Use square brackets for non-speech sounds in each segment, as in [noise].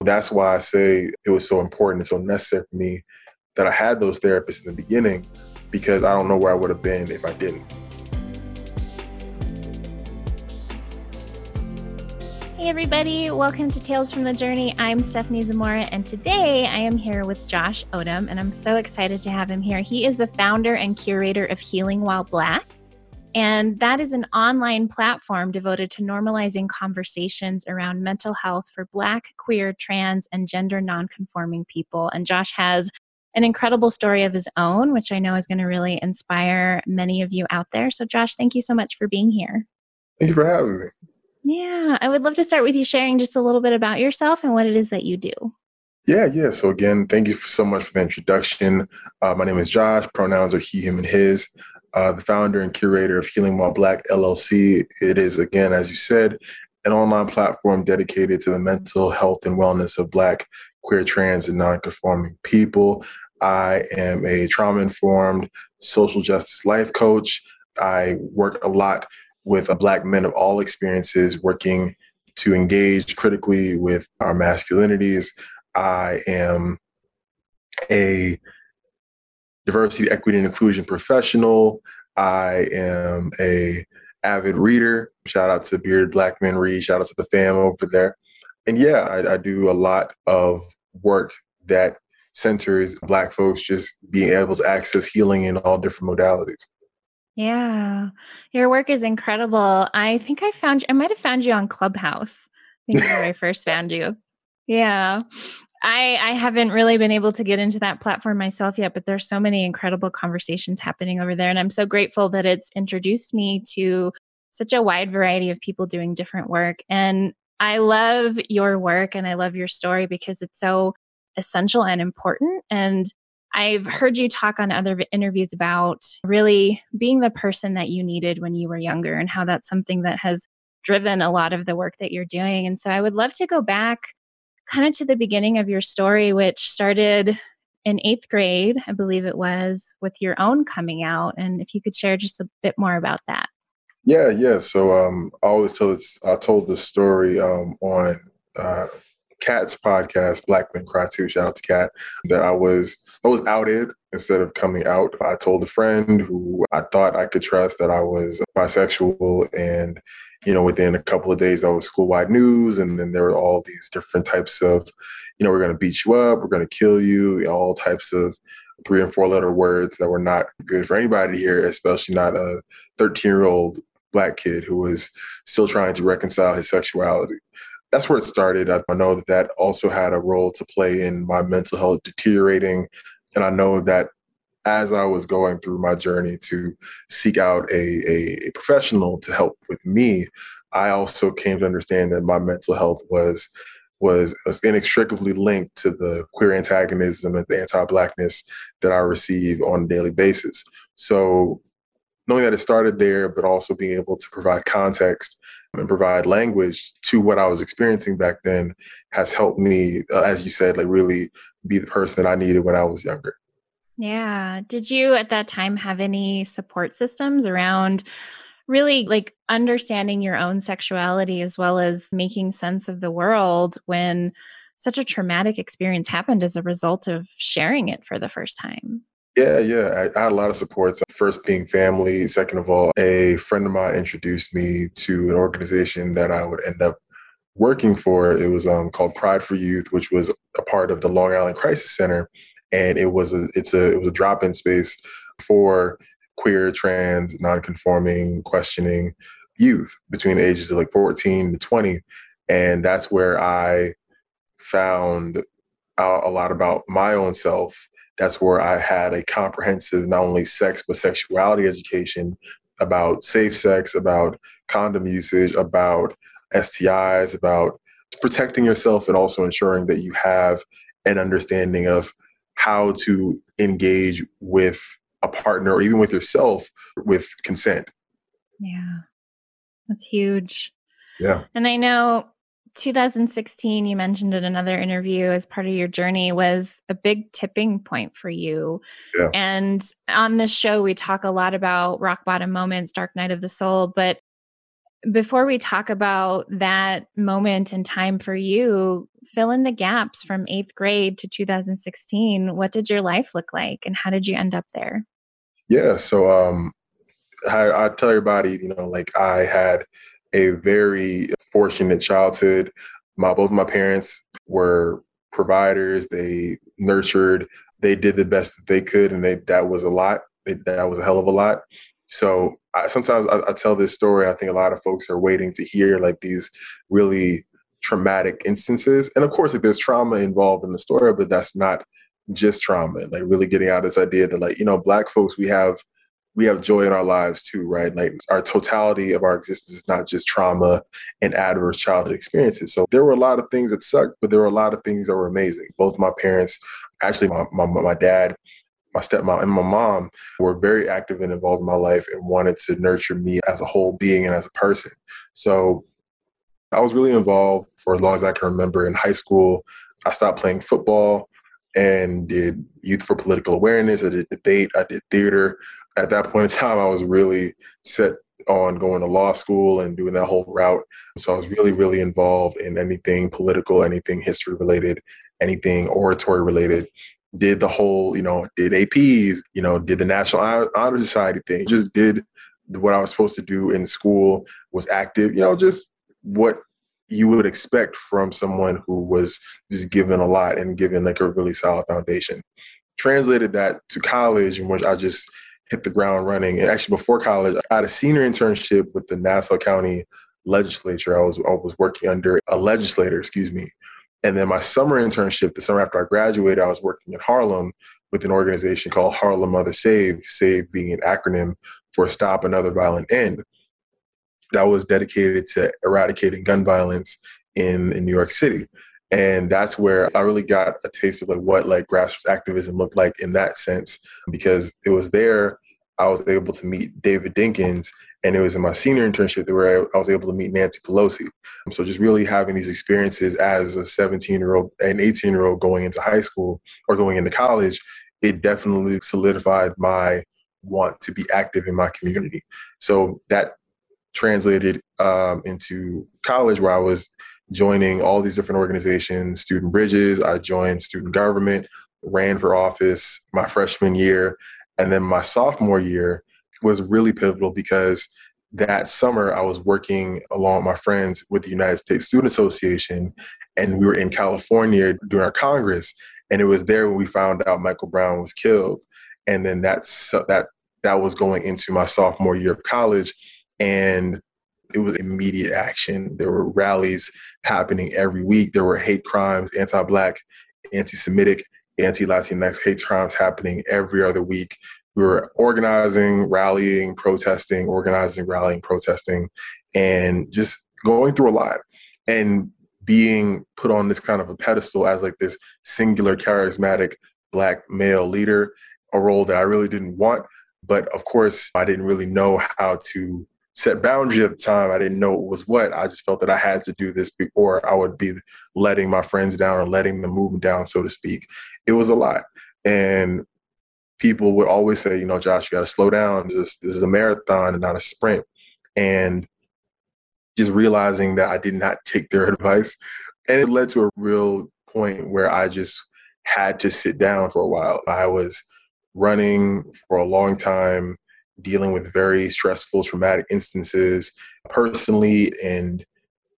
That's why I say it was so important and so necessary for me that I had those therapists in the beginning because I don't know where I would have been if I didn't. Hey, everybody, welcome to Tales from the Journey. I'm Stephanie Zamora, and today I am here with Josh Odom, and I'm so excited to have him here. He is the founder and curator of Healing While Black, and that is an online platform devoted to normalizing conversations around mental health for Black, queer, trans, and gender nonconforming people. And Josh has an incredible story of his own, which I know is going to really inspire many of you out there. So, Josh, thank you so much for being here. Thank you for having me. Yeah, I would love to start with you sharing just a little bit about yourself and what it is that you do. Yeah, yeah. So again, thank you so much for the introduction. Uh, my name is Josh. Pronouns are he, him, and his. Uh, the founder and curator of Healing While Black LLC. It is again, as you said, an online platform dedicated to the mental health and wellness of Black, queer, trans, and non-conforming people. I am a trauma-informed social justice life coach. I work a lot with Black men of all experiences working to engage critically with our masculinities. I am a diversity, equity, and inclusion professional. I am a avid reader. Shout out to Bearded Black Men Read. Shout out to the fam over there. And yeah, I, I do a lot of work that centers Black folks just being able to access healing in all different modalities. Yeah, your work is incredible. I think I found you, I might have found you on Clubhouse. I think where I [laughs] first found you. Yeah. I, I haven't really been able to get into that platform myself yet, but there's so many incredible conversations happening over there. And I'm so grateful that it's introduced me to such a wide variety of people doing different work. And I love your work and I love your story because it's so essential and important. And I've heard you talk on other interviews about really being the person that you needed when you were younger and how that's something that has driven a lot of the work that you're doing. And so I would love to go back kind of to the beginning of your story, which started in eighth grade, I believe it was, with your own coming out. And if you could share just a bit more about that. Yeah, yeah. So um, I always tell this, I told this story um, on uh, Kat's podcast, Black Men Cry Too. Shout out to Cat. That I was I was outed instead of coming out. I told a friend who I thought I could trust that I was bisexual, and you know, within a couple of days, that was school wide news, and then there were all these different types of, you know, we're going to beat you up, we're going to kill you, all types of three and four letter words that were not good for anybody here, especially not a 13 year old black kid who was still trying to reconcile his sexuality that's where it started. I know that that also had a role to play in my mental health deteriorating. And I know that as I was going through my journey to seek out a, a, a professional to help with me, I also came to understand that my mental health was was, was inextricably linked to the queer antagonism and the anti-blackness that I receive on a daily basis. So knowing that it started there, but also being able to provide context and provide language to what I was experiencing back then has helped me, uh, as you said, like really be the person that I needed when I was younger. Yeah. Did you at that time have any support systems around really like understanding your own sexuality as well as making sense of the world when such a traumatic experience happened as a result of sharing it for the first time? Yeah, yeah. I, I, had a lot of supports. First being family. Second of all, a friend of mine introduced me to an organization that I would end up working for. It was um, called Pride for Youth, which was a part of the Long Island Crisis Center, and it was a it's a it was a drop in space for queer, trans, non-conforming, questioning youth between the ages of like 14 to 20, and that's where I found out a lot about my own self that's where I had a comprehensive, not only sex, but sexuality education about safe sex, about condom usage, about STIs, about protecting yourself, and also ensuring that you have an understanding of how to engage with a partner or even with yourself with consent. Yeah, that's huge. Yeah. And I know 2016 you mentioned in another interview as part of your journey was a big tipping point for you yeah. and on this show we talk a lot about rock bottom moments dark night of the soul but before we talk about that moment in time for you, fill in the gaps from eighth grade to 2016. What did your life look like and how did you end up there? Yeah, so um, I, I tell everybody, you know, like I had a very fortunate childhood. My both my parents were providers. They nurtured. They did the best that they could, and they that was a lot. That was a hell of a lot. So I, sometimes I, I tell this story. I think a lot of folks are waiting to hear like these really traumatic instances, and of course, like there's trauma involved in the story, but that's not just trauma. Like really getting out this idea that like you know, black folks we have we have joy in our lives too, right? Like our totality of our existence is not just trauma and adverse childhood experiences. So there were a lot of things that sucked, but there were a lot of things that were amazing. Both my parents, actually my my, my dad my stepmom and my mom were very active and involved in my life and wanted to nurture me as a whole being and as a person. So I was really involved for as long as I can remember. In high school, I stopped playing football and did youth for political awareness. I did debate. I did theater. At that point in time, I was really set on going to law school and doing that whole route. So I was really, really involved in anything political, anything history related, anything oratory related did the whole, you know, did APs, you know, did the National Honor Society thing, just did what I was supposed to do in school, was active, you know, just what you would expect from someone who was just given a lot and given like a really solid foundation. Translated that to college, in which I just hit the ground running. And actually, before college, I had a senior internship with the Nassau County Legislature. I was I was working under a legislator, excuse me, and then my summer internship, the summer after I graduated, I was working in Harlem with an organization called Harlem Mother Save, SAVE being an acronym for Stop Another Violent End. That was dedicated to eradicating gun violence in, in New York City. And that's where I really got a taste of like what like grassroots activism looked like in that sense, because it was there I was able to meet David Dinkins, and it was in my senior internship where I was able to meet Nancy Pelosi. So just really having these experiences as a 17 year old and 18 year old going into high school or going into college, it definitely solidified my want to be active in my community. So that translated um, into college where I was joining all these different organizations, Student Bridges. I joined student government, ran for office my freshman year, and then my sophomore year was really pivotal because that summer I was working along with my friends with the United States Student Association, and we were in California during our Congress, and it was there when we found out Michael Brown was killed, and then that's that that was going into my sophomore year of college, and it was immediate action. There were rallies happening every week. There were hate crimes, anti-black, anti-Semitic anti-Latinx hate crimes happening every other week. We were organizing, rallying, protesting, organizing, rallying, protesting, and just going through a lot. And being put on this kind of a pedestal as like this singular, charismatic black male leader, a role that I really didn't want. But of course, I didn't really know how to set boundary at the time. I didn't know what was what. I just felt that I had to do this before I would be letting my friends down or letting them move down, so to speak. It was a lot. And people would always say, you know, Josh, you got to slow down. This is, this is a marathon and not a sprint. And just realizing that I did not take their [laughs] advice. And it led to a real point where I just had to sit down for a while. I was running for a long time dealing with very stressful, traumatic instances personally and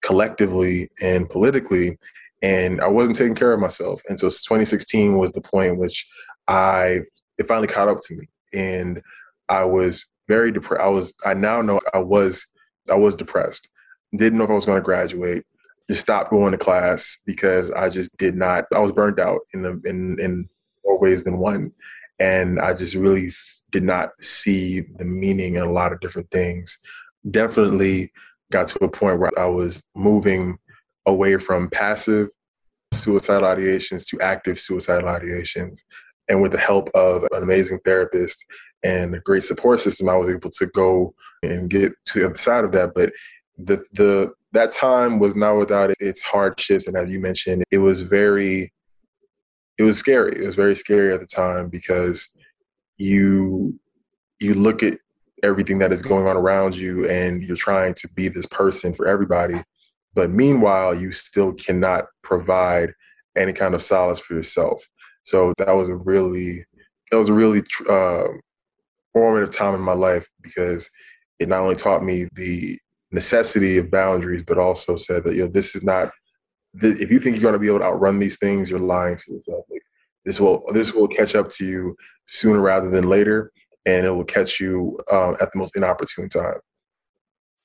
collectively and politically. And I wasn't taking care of myself. And so 2016 was the point in which I, it finally caught up to me. And I was very depressed. I was, I now know I was, I was depressed. Didn't know if I was going to graduate. Just stopped going to class because I just did not, I was burned out in the, in, in more ways than one. And I just really did not see the meaning in a lot of different things. Definitely got to a point where I was moving away from passive suicidal ideations to active suicidal ideations. And with the help of an amazing therapist and a great support system, I was able to go and get to the other side of that. But the the that time was not without its hardships. And as you mentioned, it was very it was scary. It was very scary at the time because you you look at everything that is going on around you and you're trying to be this person for everybody. But meanwhile, you still cannot provide any kind of solace for yourself. So that was a really, that was a really uh, formative time in my life because it not only taught me the necessity of boundaries, but also said that you know this is not. If you think you're going to be able to outrun these things, you're lying to yourself. Like, this will this will catch up to you sooner rather than later, and it will catch you um, at the most inopportune time.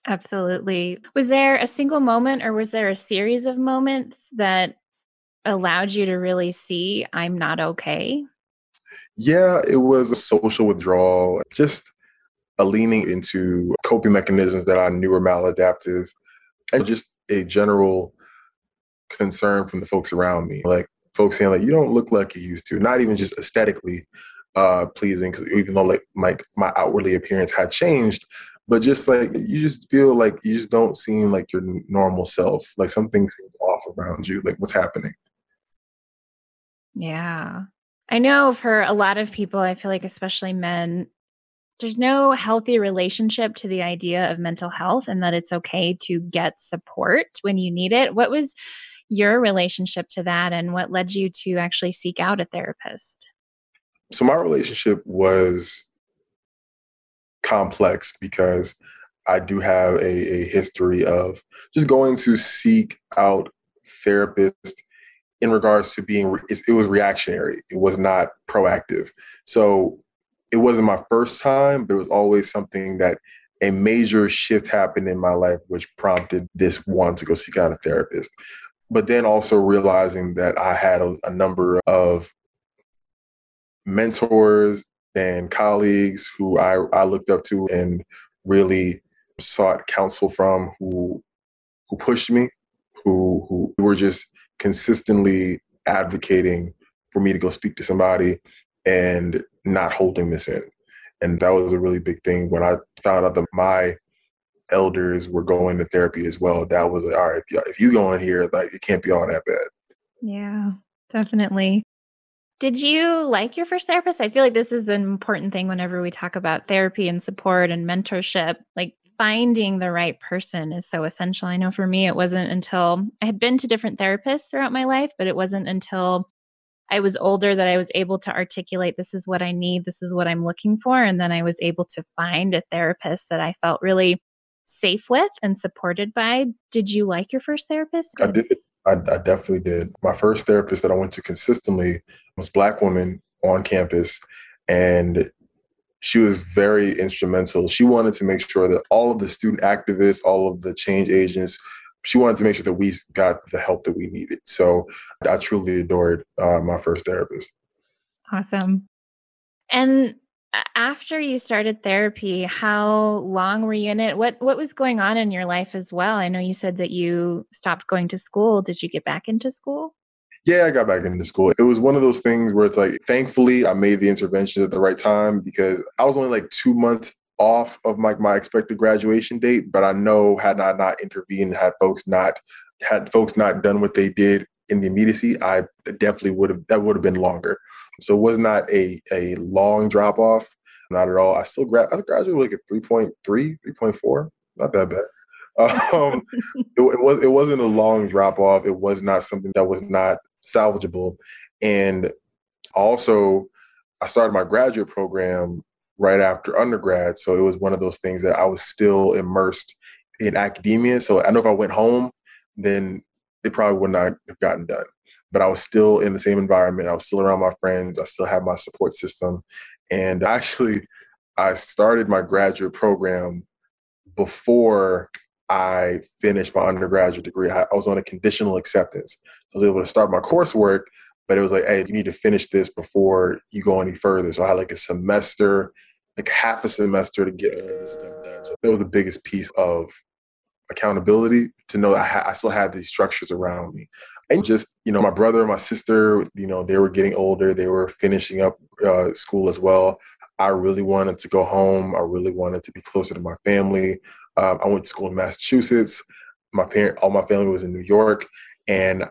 Absolutely. Was there a single moment, or was there a series of moments that allowed you to really see I'm not okay? Yeah, it was a social withdrawal. Just a leaning into coping mechanisms that I knew were maladaptive and just a general concern from the folks around me. Like folks saying like, you don't look like you used to, not even just aesthetically uh, pleasing, because even though like my, my outwardly appearance had changed, but just like you just feel like you just don't seem like your normal self. Like something seems off around you. Like what's happening? Yeah. I know for a lot of people, I feel like, especially men, there's no healthy relationship to the idea of mental health and that it's okay to get support when you need it. What was your relationship to that and what led you to actually seek out a therapist? So, my relationship was complex because I do have a, a history of just going to seek out therapists in regards to being, it was reactionary, it was not proactive. So, it wasn't my first time, but it was always something that a major shift happened in my life, which prompted this one to go seek out a therapist. But then also realizing that I had a, a number of mentors and colleagues who I, I looked up to and really sought counsel from who who pushed me, who who were just consistently advocating for me to go speak to somebody and not holding this in. And that was a really big thing when I found out that my elders were going to therapy as well. That was like, all right, if you, go in here, like it can't be all that bad. Yeah, definitely. Did you like your first therapist? I feel like this is an important thing whenever we talk about therapy and support and mentorship. Like finding the right person is so essential. I know for me, it wasn't until I had been to different therapists throughout my life, but it wasn't until I was older that I was able to articulate this is what I need, this is what I'm looking for. And then I was able to find a therapist that I felt really safe with and supported by. Did you like your first therapist? I did. I, I definitely did. My first therapist that I went to consistently was black woman on campus. And she was very instrumental. She wanted to make sure that all of the student activists, all of the change agents she wanted to make sure that we got the help that we needed. So I truly adored uh, my first therapist. Awesome. And after you started therapy, how long were you in it? What what was going on in your life as well? I know you said that you stopped going to school. Did you get back into school? Yeah, I got back into school. It was one of those things where it's like, thankfully, I made the intervention at the right time because I was only like two months off of my, my expected graduation date, but I know had I not intervened, had folks not had folks not done what they did in the immediacy, I definitely would have that would have been longer. So it was not a a long drop off, not at all. I still grad I graduated like a 3.3, 3.4, not that bad. [laughs] Um, [laughs] it, it was it wasn't a long drop off. It was not something that was not salvageable, and also I started my graduate program right after undergrad. So it was one of those things that I was still immersed in academia. So I know if I went home, then it probably would not have gotten done. But I was still in the same environment. I was still around my friends. I still had my support system. And [laughs] actually, I started my graduate program before I finished my undergraduate degree. I, was on a conditional acceptance. I was able to start my coursework, but it was like, hey, you need to finish this before you go any further. So I had like a semester like half a semester to get all this stuff done. So that was the biggest piece of accountability to know I, ha- I still had these structures around me. And just, you know, my brother and my sister, you know, they were getting older. They were finishing up uh, school as well. I really wanted to go home. I really wanted to be closer to my family. Um, I went to school in Massachusetts. My parent, all my family was in New York, and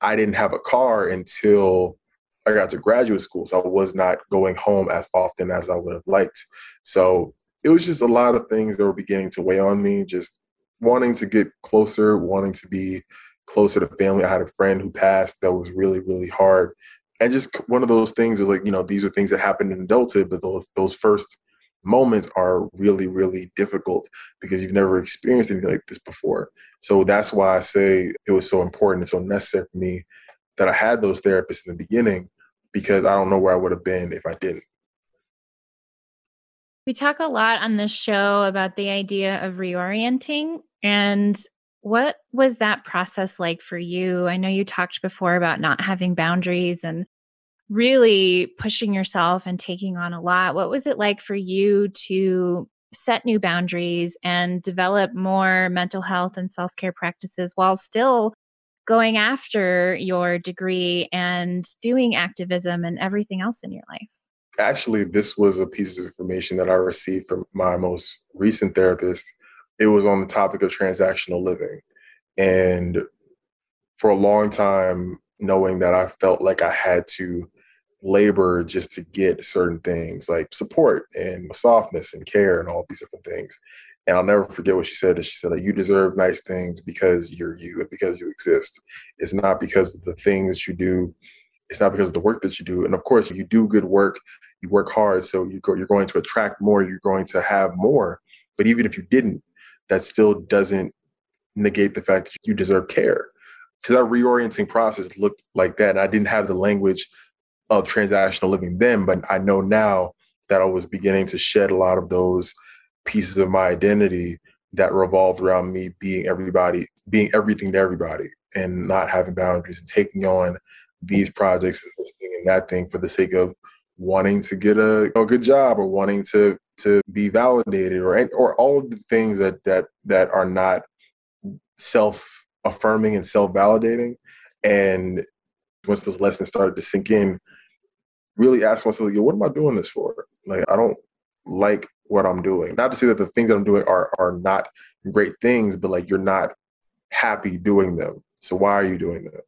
I didn't have a car until I got to graduate school, so I was not going home as often as I would have liked. So it was just a lot of things that were beginning to weigh on me. Just wanting to get closer, wanting to be closer to family. I had a friend who passed that was really, really hard. And just one of those things like, you know, these are things that happen in adulthood, but those those first moments are really, really difficult because you've never experienced anything like this before. So that's why I say it was so important and so necessary for me that I had those therapists in the beginning because I don't know where I would have been if I didn't. We talk a lot on this show about the idea of reorienting. And what was that process like for you? I know you talked before about not having boundaries and really pushing yourself and taking on a lot. What was it like for you to set new boundaries and develop more mental health and self care practices while still going after your degree and doing activism and everything else in your life? Actually, this was a piece of information that I received from my most recent therapist. It was on the topic of transactional living. And for a long time, knowing that I felt like I had to labor just to get certain things like support and softness and care and all these different things. And I'll never forget what she said. She said, "You deserve nice things because you're you and because you exist. It's not because of the things that you do. It's not because of the work that you do. And of course, you do good work. You work hard, so you go, you're going to attract more. You're going to have more. But even if you didn't, that still doesn't negate the fact that you deserve care. Because that reorienting process looked like that. And I didn't have the language of transactional living then, but I know now that I was beginning to shed a lot of those pieces of my identity that revolved around me being everybody, being everything to everybody, and not having boundaries and taking on these projects and this thing and that thing for the sake of wanting to get a, a good job or wanting to to be validated or or all of the things that that that are not self affirming and self validating. And once those lessons started to sink in, really ask myself, yo, what am I doing this for? Like, I don't like what I'm doing. Not to say that the things that I'm doing are are not great things, but like you're not happy doing them. So why are you doing them?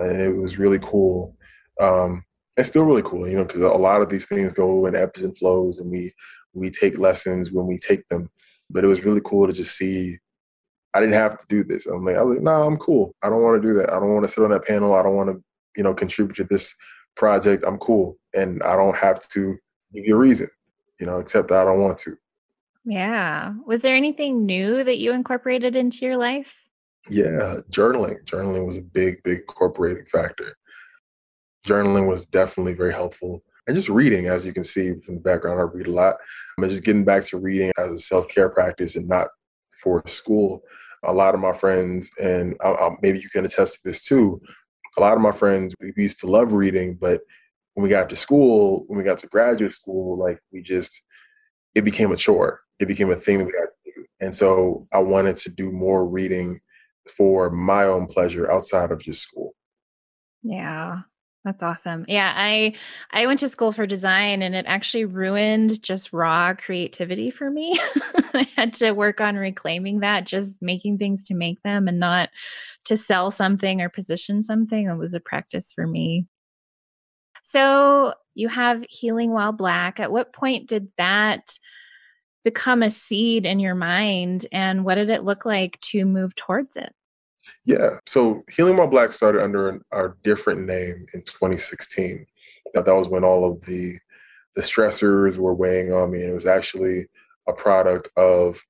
And it was really cool. Um, it's still really cool, you know, because a lot of these things go in ebbs and flows, and we we take lessons when we take them. But it was really cool to just see. I didn't have to do this. I'm like, I was like, no, nah, I'm cool. I don't want to do that. I don't want to sit on that panel. I don't want to, you know, contribute to this project, I'm cool. And I don't have to give you a reason, you know, except that I don't want to. Yeah. Was there anything new that you incorporated into your life? Yeah, journaling. Journaling was a big, big incorporating factor. Journaling was definitely very helpful. And just reading, as you can see from the background, I read a lot. I'm just getting back to reading as a self care practice and not for school. A lot of my friends, and I, I, maybe you can attest to this too, a lot of my friends we used to love reading, but when we got to school, when we got to graduate school, like we just it became a chore. It became a thing that we had to do. And so I wanted to do more reading for my own pleasure outside of just school. Yeah. That's awesome. Yeah, I I went to school for design and it actually ruined just raw creativity for me. [laughs] I had to work on reclaiming that, just making things to make them and not to sell something or position something. It was a practice for me. So, you have healing while black. At what point did that become a seed in your mind and what did it look like to move towards it? Yeah. So Healing While Black started under an, a different name in 2016. Now, that was when all of the the stressors were weighing on me, and it was actually a product of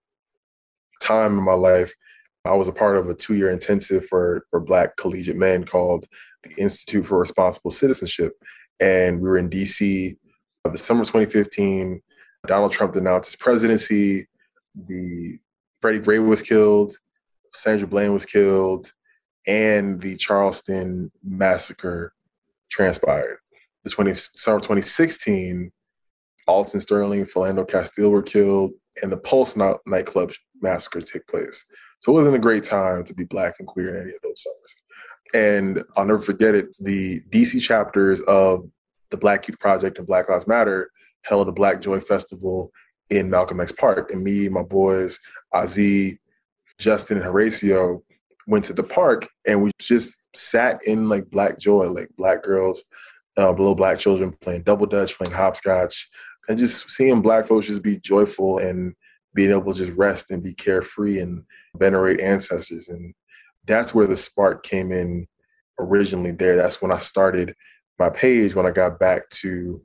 time in my life. I was a part of a two-year intensive for for Black collegiate men called the Institute for Responsible Citizenship, and we were in D.C. The summer 2015. Donald Trump announced his presidency. The Freddie Gray was killed. Sandra Bland was killed and the Charleston massacre transpired. The 20, summer 2016, Alton Sterling, and Philando Castile were killed, and the Pulse nightclub massacre took place. So it wasn't a great time to be black and queer in any of those summers. And I'll never forget it. The DC chapters of the Black Youth Project and Black Lives Matter held a Black Joy Festival in Malcolm X Park. And me, my boys, Azi, Justin and Horatio went to the park and we just sat in like black joy, like black girls, uh, little black children playing double dutch, playing hopscotch, and just seeing black folks just be joyful and being able to just rest and be carefree and venerate ancestors. And that's where the spark came in originally there. That's when I started my page when I got back to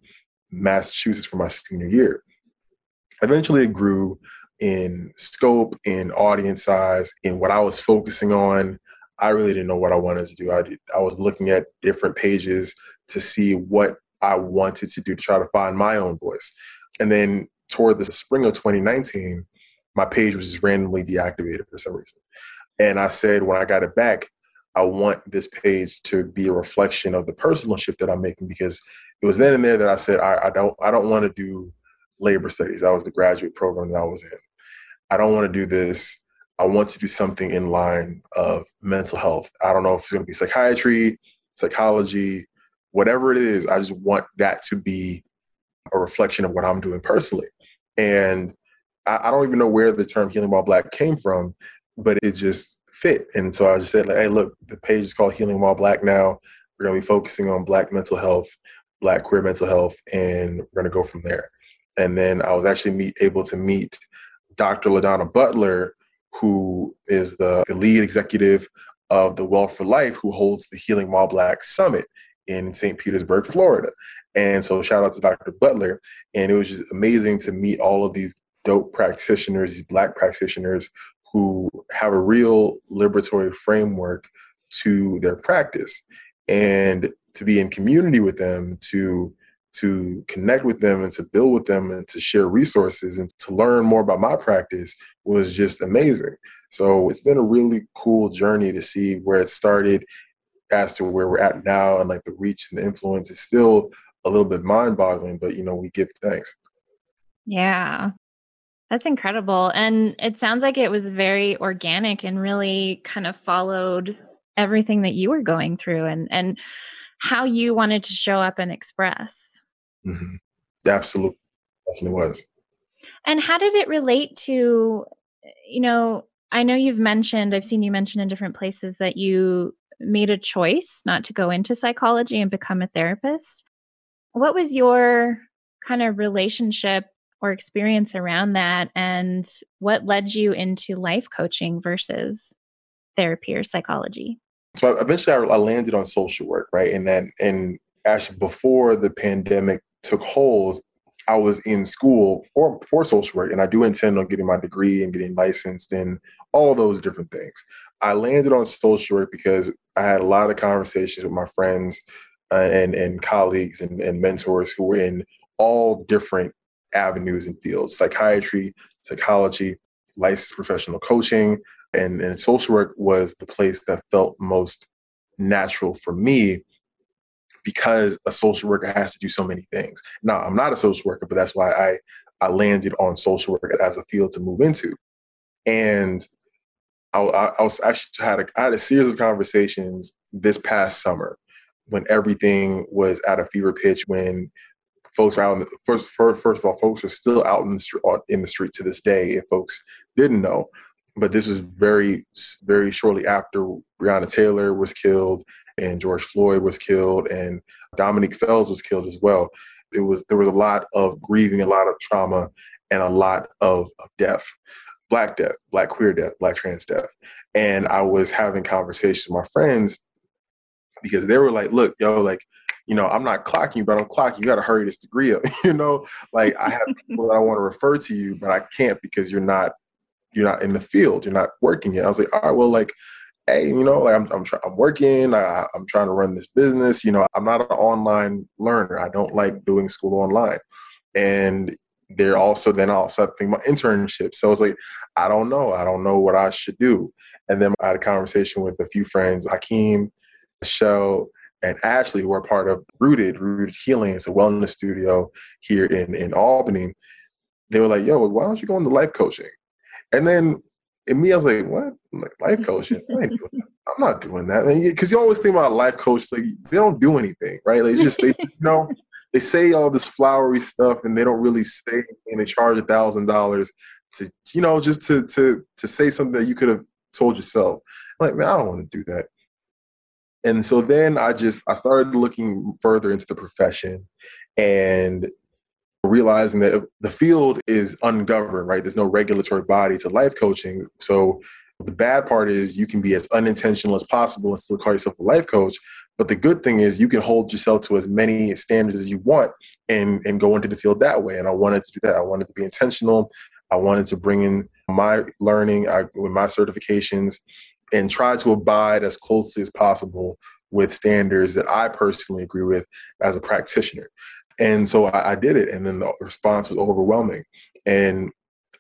Massachusetts for my senior year. Eventually, it grew in scope, in audience size, in what I was focusing on. I really didn't know what I wanted to do. I, did, I was looking at different pages to see what I wanted to do to try to find my own voice. And then toward the spring of 2019, my page was just randomly deactivated for some reason. And I said, when I got it back, I want this page to be a reflection of the personal shift that I'm making because it was then and there that I said I, I don't I don't want to do labor studies. That was the graduate program that I was in. I don't want to do this. I want to do something in line of mental health. I don't know if it's going to be psychiatry, psychology, whatever it is. I just want that to be a reflection of what I'm doing personally. And I, I don't even know where the term healing while black came from, but it just fit. And so I just said, like, hey, look, the page is called Healing While Black now. We're going to be focusing on Black mental health, Black queer mental health, and we're going to go from there. And then I was actually meet, able to meet Dr. LaDonna Butler, who is the, lead executive of the Well for Life, who holds the Healing While Black Summit in St. Petersburg, Florida. And so shout out to Dr. Butler. And it was just amazing to meet all of these dope practitioners, these black practitioners who have a real liberatory framework to their practice and to be in community with them to to connect with them and to build with them and to share resources and to learn more about my practice was just amazing. So it's been a really cool journey to see where it started as to where we're at now and like the reach and the influence is still a little bit mind boggling, but you know, we give thanks. Yeah. That's incredible. And it sounds like it was very organic and really kind of followed everything that you were going through and and how you wanted to show up and express. Mm-hmm. Absolutely. Definitely was. And how did it relate to, you know, I know you've mentioned, I've seen you mention in different places that you made a choice not to go into psychology and become a therapist. What was your kind of relationship or experience around that and what led you into life coaching versus therapy or psychology so eventually i landed on social work right and then and actually before the pandemic took hold i was in school for, for social work and i do intend on getting my degree and getting licensed and all those different things. I landed on social work because i had a lot of conversations with my friends uh, and and colleagues and, and mentors who were in all different avenues and fields psychiatry, psychology, licensed professional coaching, and, and social work was the place that felt most natural for me because a social worker has to do so many things. Now, I'm not a social worker, but that's why I, I landed on social work as a field to move into. And I, I was actually had a, I had a series of conversations this past summer when everything was at a fever pitch, when folks are out in the, first, first, first of all, folks are still out in the in the street to this day. If folks didn't know, but this was very, very shortly after Breonna Taylor was killed and George Floyd was killed and Dominique Fells was killed as well. It was there was a lot of grieving, a lot of trauma, and a lot of, of death. Black death, black queer death, black trans death. And I was having conversations with my friends because they were like, look, yo, like you know, I'm not clocking but I'm clocking. You got to hurry this degree up. [laughs] you know, like I have people that I want to refer to you, but I can't because you're not you're not in the field. You're not working yet. I was like, all right, well, like, hey, you know, like I'm I'm, try- I'm working. I, I'm trying to run this business. You know, I'm not an online learner. I don't like doing school online, and they're also then also think about internships. So I was like, I don't know. I don't know what I should do. And then I had a conversation with a few friends, Hakeem, Michelle, and Ashley, who are part of Rooted, Rooted Healing. A wellness studio here in, in Albany. They were like, yo, why don't you go into life coaching? And then in me, I was like, what? Like, life [laughs] coaching? I'm not doing that. Because you always think about life coaches, like they don't do anything, right? They just, they just, you [laughs] know, they say all this flowery stuff and they don't really say, and they charge a thousand dollars to, you know, just to, to, to say something that you could have told yourself. I'm like, man, I don't want to do that and so then i just i started looking further into the profession and realizing that the field is ungoverned, right? There's no regulatory body to life coaching. So the bad part is you can be as unintentional as possible and still call yourself a life coach. But the good thing is you can hold yourself to as many standards as you want and and go into the field that way. And I wanted to do that. I wanted to be intentional. I wanted to bring in my learning I, with my certifications and try to abide as closely as possible with standards that I personally agree with as a practitioner. And so I, I did it, and then the response was overwhelming. And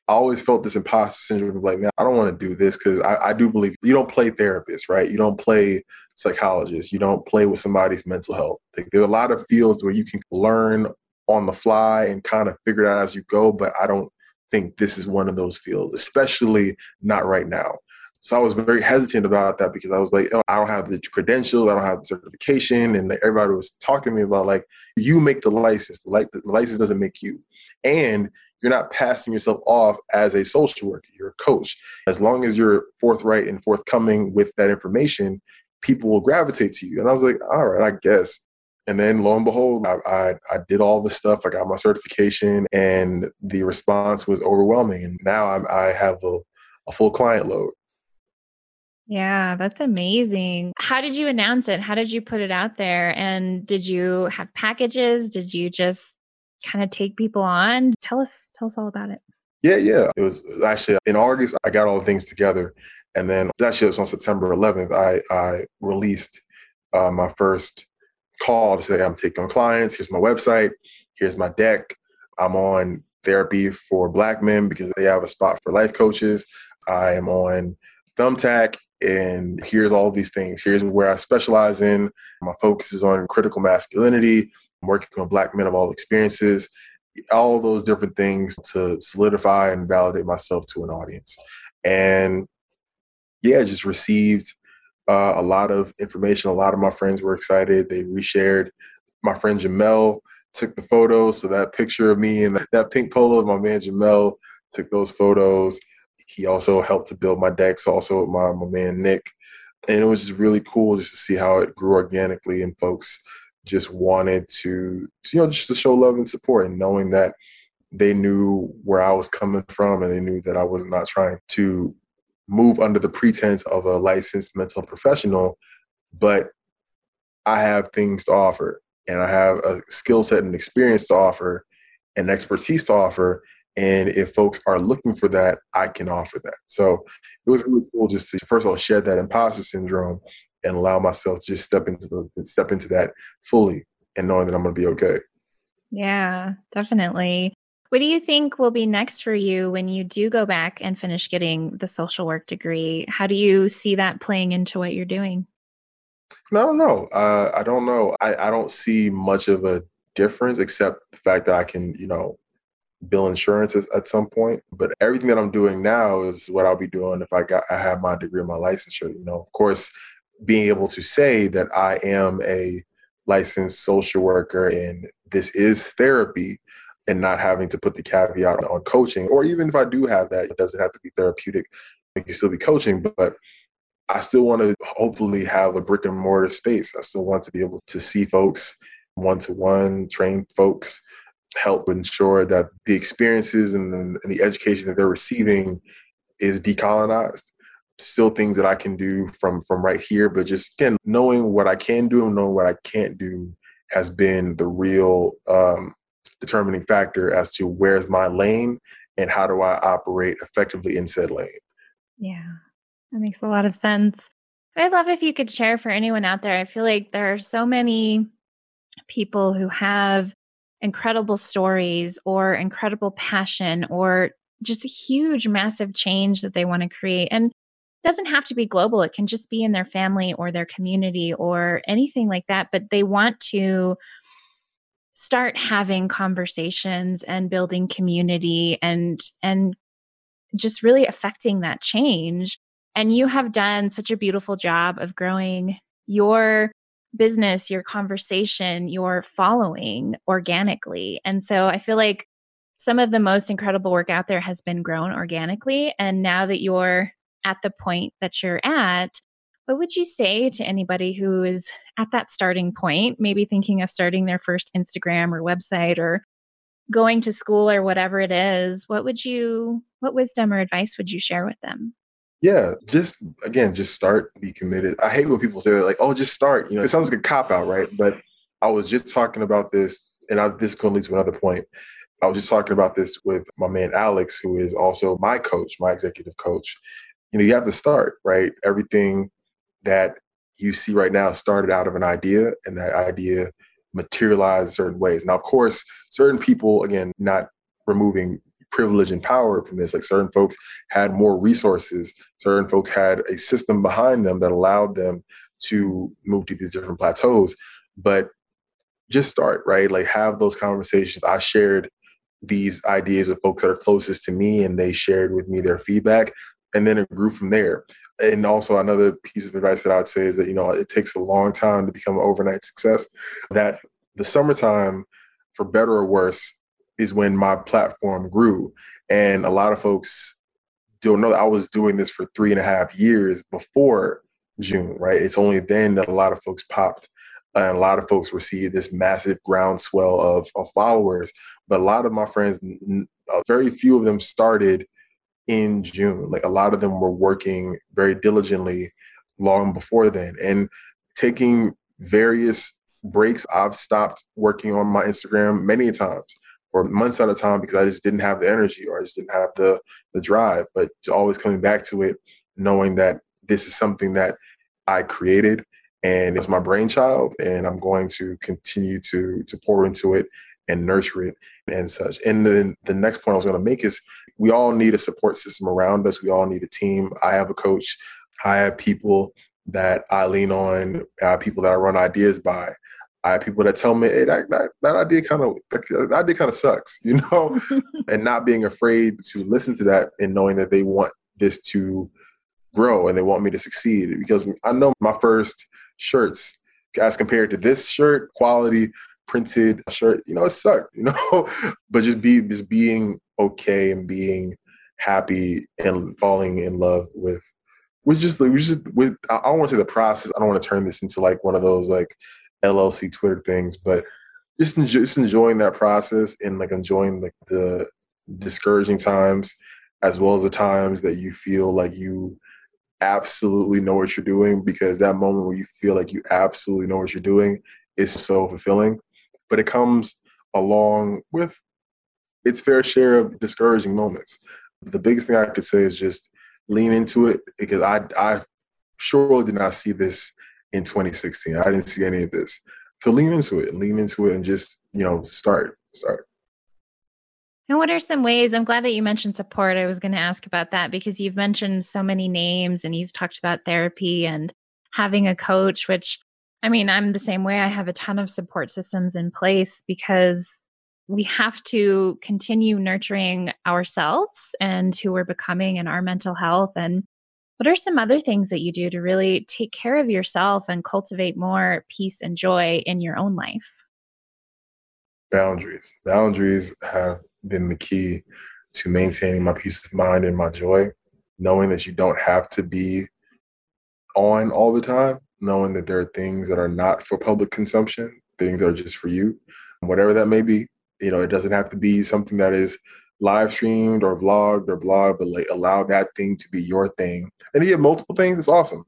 I always felt this imposter syndrome of like, man, I don't want to do this because I, I, do believe you don't play therapist, right? You don't play psychologist. You don't play with somebody's mental health. Like, there are a lot of fields where you can learn on the fly and kind of figure it out as you go, but I don't think this is one of those fields, especially not right now. So I was very hesitant about that because I was like, oh, I don't have the credentials, I don't have the certification, and everybody was talking to me about like, you make the license, the, like, the license doesn't make you, and you're not passing yourself off as a social worker. You're a coach. As long as you're forthright and forthcoming with that information, people will gravitate to you. And I was like, all right, I guess. And then lo and behold, I, I, I, did all the stuff. I got my certification, and the response was overwhelming. And now I'm, I have a, a full client load. Yeah, that's amazing. How did you announce it? How did you put it out there? And did you have packages? Did you just kind of take people on? Tell us tell us all about it. Yeah, yeah. It was actually in August I got all the things together and then actually it was on September 11th I I released uh, my first call to say I'm taking on clients, here's my website, here's my deck. I'm on therapy for black men because they have a spot for life coaches. I am on Thumbtack and here's all these things. Here's where I specialize in. My focus is on critical masculinity. I'm working on black men of all experiences, all those different things to solidify and validate myself to an audience. And yeah, just received uh, a lot of information. A lot of my friends were excited. They reshared. My friend Jamel took the photos. So that picture of me and that, that pink polo of my man Jamel took those photos he also helped to build my decks, also with my, my man Nick. And it was just really cool just to see how it grew organically and folks just wanted to, you know, just to show love and support and knowing that they knew where I was coming from and they knew that I was not trying to move under the pretense of a licensed mental professional, but I have things to offer and I have a skill set and experience to offer and expertise to offer. And if folks are looking for that, I can offer that. So it was really cool just to first of all shed that imposter syndrome and allow myself to just step into the step into that fully and knowing that I'm gonna be okay. Yeah, definitely. What do you think will be next for you when you do go back and finish getting the social work degree? How do you see that playing into what you're doing? I don't know. Uh, I don't know. I, I don't see much of a difference except the fact that I can, you know, bill insurance at some point. But everything that I'm doing now is what I'll be doing if I got I have my degree and my licensure. You know, of course, being able to say that I am a licensed social worker and this is therapy and not having to put the caveat on coaching, or even if I do have that, it doesn't have to be therapeutic. It can still be coaching, but I still want to hopefully have a brick and mortar space. I still want to be able to see folks one to one, train folks, help ensure that the experiences and the, and the education that they're receiving is decolonized still things that I can do from from right here, but just again knowing what I can do and knowing what I can't do has been the real um, determining factor as to where's my lane and how do I operate effectively in said lane. Yeah, that makes a lot of sense. I'd love if you could share for anyone out there. I feel like there are so many people who have incredible stories or incredible passion or just a huge, massive change that they want to create. And doesn't have to be global, it can just be in their family or their community or anything like that. But they want to start having conversations and building community and and just really affecting that change and you have done such a beautiful job of growing your business, your conversation, your following organically. And so I feel like some of the most incredible work out there has been grown organically. And now that you're at the point that you're at, what would you say to anybody who is at that starting point, maybe thinking of starting their first Instagram or website or going to school or whatever it is, what would you, what wisdom or advice would you share with them? Yeah, just again, just start, be committed. I hate when people say like, "Oh, just start." You know, it sounds like a cop out, right? But I was just talking about this, and I, this is going to lead to another point. I was just talking about this with my man Alex, who is also my coach, my executive coach. You know, you have to start, right? Everything that you see right now started out of an idea, and that idea materialized certain ways. Now, of course, certain people, again, not removing privilege and power from this. Like certain folks had more resources, certain folks had a system behind them that allowed them to move to these different plateaus. But just start, right? Like have those conversations. I shared these ideas with folks that are closest to me and they shared with me their feedback and then it grew from there. And also another piece of advice that I would say is that, you know, it takes a long time to become an overnight success. That the summertime, for better or worse, is when my platform grew. And a lot of folks don't know that I was doing this for three and a half years before June, right? It's only then that a lot of folks popped and a lot of folks received this massive groundswell of, of followers. But a lot of my friends, uh, very few of them started in June. Like a lot of them were working very diligently long before then and taking various breaks. I've stopped working on my Instagram many times for months at a time because I just didn't have the energy or I just didn't have the the drive. But always coming back to it, knowing that this is something that I created and it's my brainchild, and I'm going to continue to to pour into it and nurture it and such. And then the next point I was going to make is we all need a support system around us. We all need a team. I have a coach. I have people that I lean on, have people that I run ideas by. I have people that tell me, "Hey, that that, that idea kind of that idea kind of sucks," [laughs] you know, [laughs] and not being afraid to listen to that and knowing that they want this to grow and they want me to succeed. Because I know my first shirts, as compared to this shirt, quality printed shirt, you know, it sucked, [laughs] you know, but just be just being okay and being happy and falling in love with with just just with I don't want to say the process. I don't want to turn this into like one of those like LLC Twitter things, but just enjoy, just enjoying that process and like enjoying like the discouraging times as well as the times that you feel like you absolutely know what you're doing because that moment where you feel like you absolutely know what you're doing is so fulfilling. But it comes along with its fair share of discouraging moments. The biggest thing i could say is just lean into it because i i surely did not see this in 2016. I didn't see any of this. So lean into it, lean into it, and just you know start, start. And what are some ways? I'm glad that you mentioned support. I was going to ask about that because you've mentioned so many names and you've talked about therapy and having a coach, which I mean, I'm the same way. I have a ton of support systems in place because we have to continue nurturing ourselves and who we're becoming and our mental health. And what are some other things that you do to really take care of yourself and cultivate more peace and joy in your own life? Boundaries. Boundaries have been the key to maintaining my peace of mind and my joy. Knowing that you don't have to be on all the time, knowing that there are things that are not for public consumption, things that are just for you, whatever that may be. You know, it doesn't have to be something that is live streamed or vlogged or blog, but like allow that thing to be your thing. And if you have multiple things, it's awesome.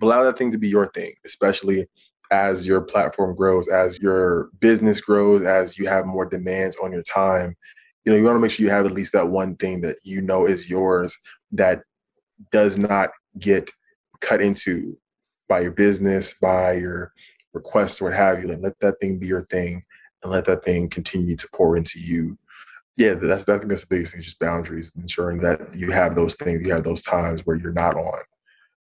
But allow that thing to be your thing, especially as your platform grows, as your business grows, as you have more demands on your time. You know, you want to make sure you have at least that one thing that you know is yours that does not get cut into by your business, by your requests, or what have you. Like let that thing be your thing and let that thing continue to pour into you yeah, that's I think that's the biggest thing, just boundaries, ensuring that you have those things, you have those times where you're not on.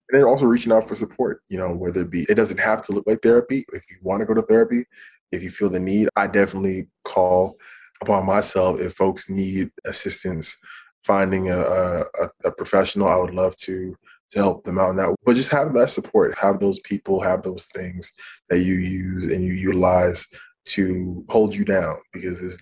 And then also reaching out for support, you know, whether it be it doesn't have to look like therapy. If you want to go to therapy, if you feel the need, I definitely call upon myself if folks need assistance finding a, a, a professional. I would love to to help them out in that. But just have that support, have those people, have those things that you use and you utilize to hold you down because there's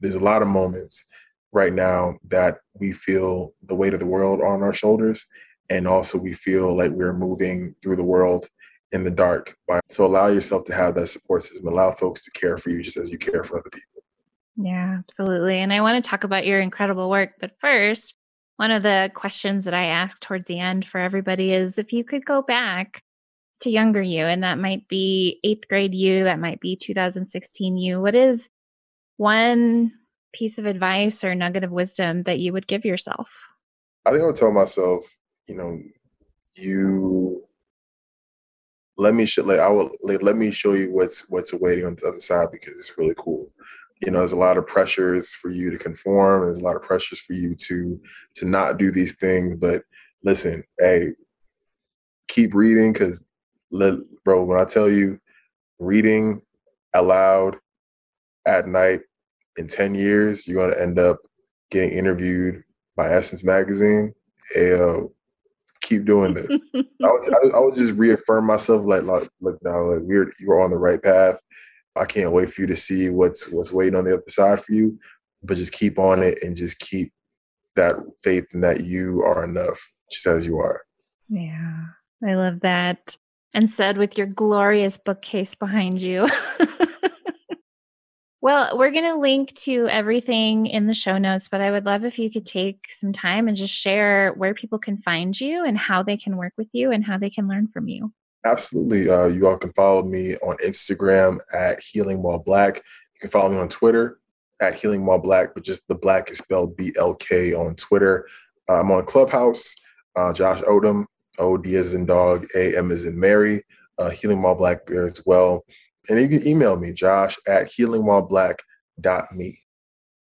there's a lot of moments right now that we feel the weight of the world on our shoulders and also we feel like we're moving through the world in the dark so allow yourself to have that support system allow folks to care for you just as you care for other people Yeah, absolutely. And I want to talk about your incredible work. But first, one of the questions that I ask towards the end for everybody is if you could go back to younger you, and that might be eighth grade you, that might be 2016 you, what is one piece of advice or nugget of wisdom that you would give yourself? I think I would tell myself, you know, you let me show like I will like, let me show you what's what's awaiting on the other side because it's really cool. You know, there's a lot of pressures for you to conform. There's a lot of pressures for you to to not do these things. But listen, hey, keep reading because, bro, when I tell you, reading aloud at night in ten years, you're gonna end up getting interviewed by Essence Magazine. Hey, uh, keep doing this. [laughs] I, would, I, would just reaffirm myself, like, like look, now, like we're you're on the right path. I can't wait for you to see what's what's waiting on the other side for you. But just keep on it and just keep that faith in that you are enough, just as you are. Yeah, I love that. And said with your glorious bookcase behind you. [laughs] Well, we're going to link to everything in the show notes, but I would love if you could take some time and just share where people can find you and how they can work with you and how they can learn from you. Absolutely. Uh, you all can follow me on Instagram at Healing While Black. You can follow me on Twitter at Healing While Black, but just the black is spelled B L K on Twitter. Uh, I'm on Clubhouse, uh, Josh Odam, O D as in dog, A M as in Mary, uh, Healing While Black there as well. And you can email me, josh at healingwhileblack.me.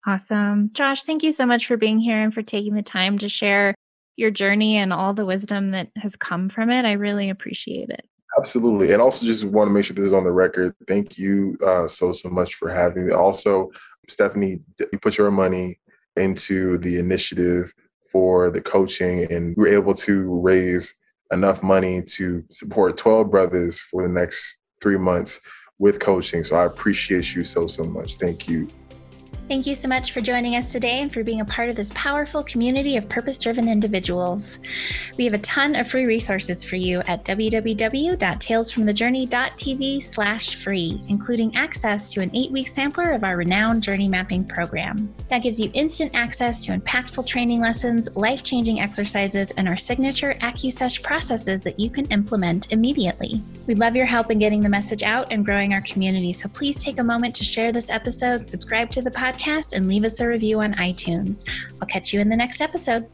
Awesome. Josh, thank you so much for being here and for taking the time to share your journey and all the wisdom that has come from it. I really appreciate it. Absolutely. And also just want to make sure this is on the record. Thank you uh, so, so much for having me. Also, Stephanie, you put your money into the initiative for the coaching and we were able to raise enough money to support 12 brothers for the next three months with coaching. So I appreciate you so, so much. Thank you. Thank you so much for joining us today and for being a part of this powerful community of purpose driven individuals. We have a ton of free resources for you at www.talesfromthejourney.tv slash free, including access to an eight week sampler of our renowned journey mapping program. That gives you instant access to impactful training lessons, life changing exercises, and our signature AccuSesh processes that you can implement immediately. We'd love your help in getting the message out and growing our community, so please take a moment to share this episode, subscribe to the podcast, and leave us a review on iTunes. I'll catch you in the next episode.